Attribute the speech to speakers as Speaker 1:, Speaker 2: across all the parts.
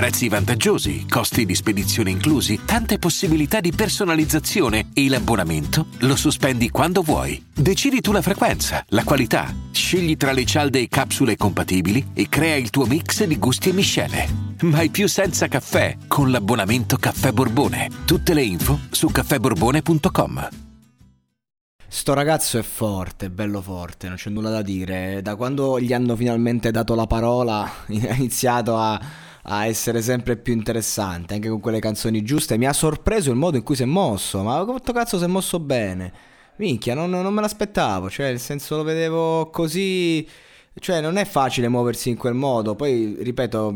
Speaker 1: Prezzi vantaggiosi, costi di spedizione inclusi, tante possibilità di personalizzazione e l'abbonamento lo sospendi quando vuoi. Decidi tu la frequenza, la qualità, scegli tra le cialde e capsule compatibili e crea il tuo mix di gusti e miscele. Mai più senza caffè con l'abbonamento Caffè Borbone. Tutte le info su caffèborbone.com.
Speaker 2: Sto ragazzo è forte, bello forte, non c'è nulla da dire. Da quando gli hanno finalmente dato la parola, ha iniziato a, a essere sempre più interessante, anche con quelle canzoni giuste. Mi ha sorpreso il modo in cui si è mosso, ma quanto cazzo si è mosso bene? Minchia, non, non me l'aspettavo, cioè, nel senso lo vedevo così cioè, non è facile muoversi in quel modo. Poi, ripeto,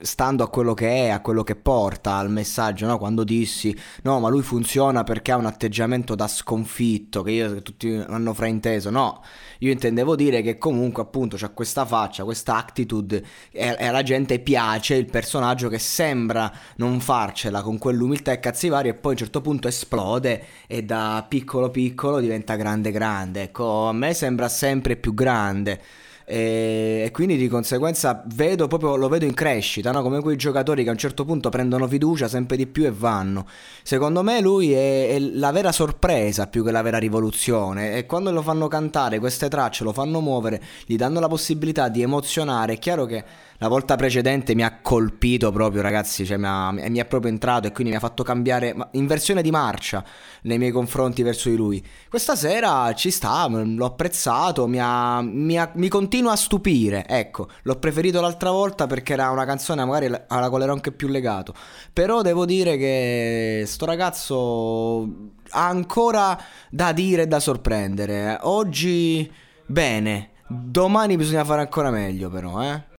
Speaker 2: stando a quello che è, a quello che porta al messaggio, no? Quando dissi, no, ma lui funziona perché ha un atteggiamento da sconfitto, che io tutti hanno frainteso. No, io intendevo dire che comunque, appunto, c'ha questa faccia, questa attitude, e, e alla gente piace il personaggio che sembra non farcela con quell'umiltà e cazzi vari, e poi a un certo punto esplode e da piccolo piccolo diventa grande grande. Ecco, a me sembra sempre più grande e, quindi di conseguenza vedo proprio, lo vedo in crescita, no? come quei giocatori che a un certo punto prendono fiducia sempre di più e vanno. Secondo me lui è, è, la vera sorpresa più che la vera rivoluzione e quando lo fanno cantare queste tracce, lo fanno muovere, gli danno la possibilità di emozionare, è chiaro che la volta precedente mi ha colpito proprio, ragazzi, cioè mi, ha, mi è proprio entrato e quindi mi ha fatto cambiare inversione di marcia nei miei confronti verso di lui. Questa sera ci sta, l'ho apprezzato, mi, ha, mi, ha, mi continua a stupire. Ecco, l'ho preferito l'altra volta perché era una canzone magari alla quale ero anche più legato. Però devo dire che sto ragazzo ha ancora da dire e da sorprendere. Oggi bene, domani bisogna fare ancora meglio però, eh.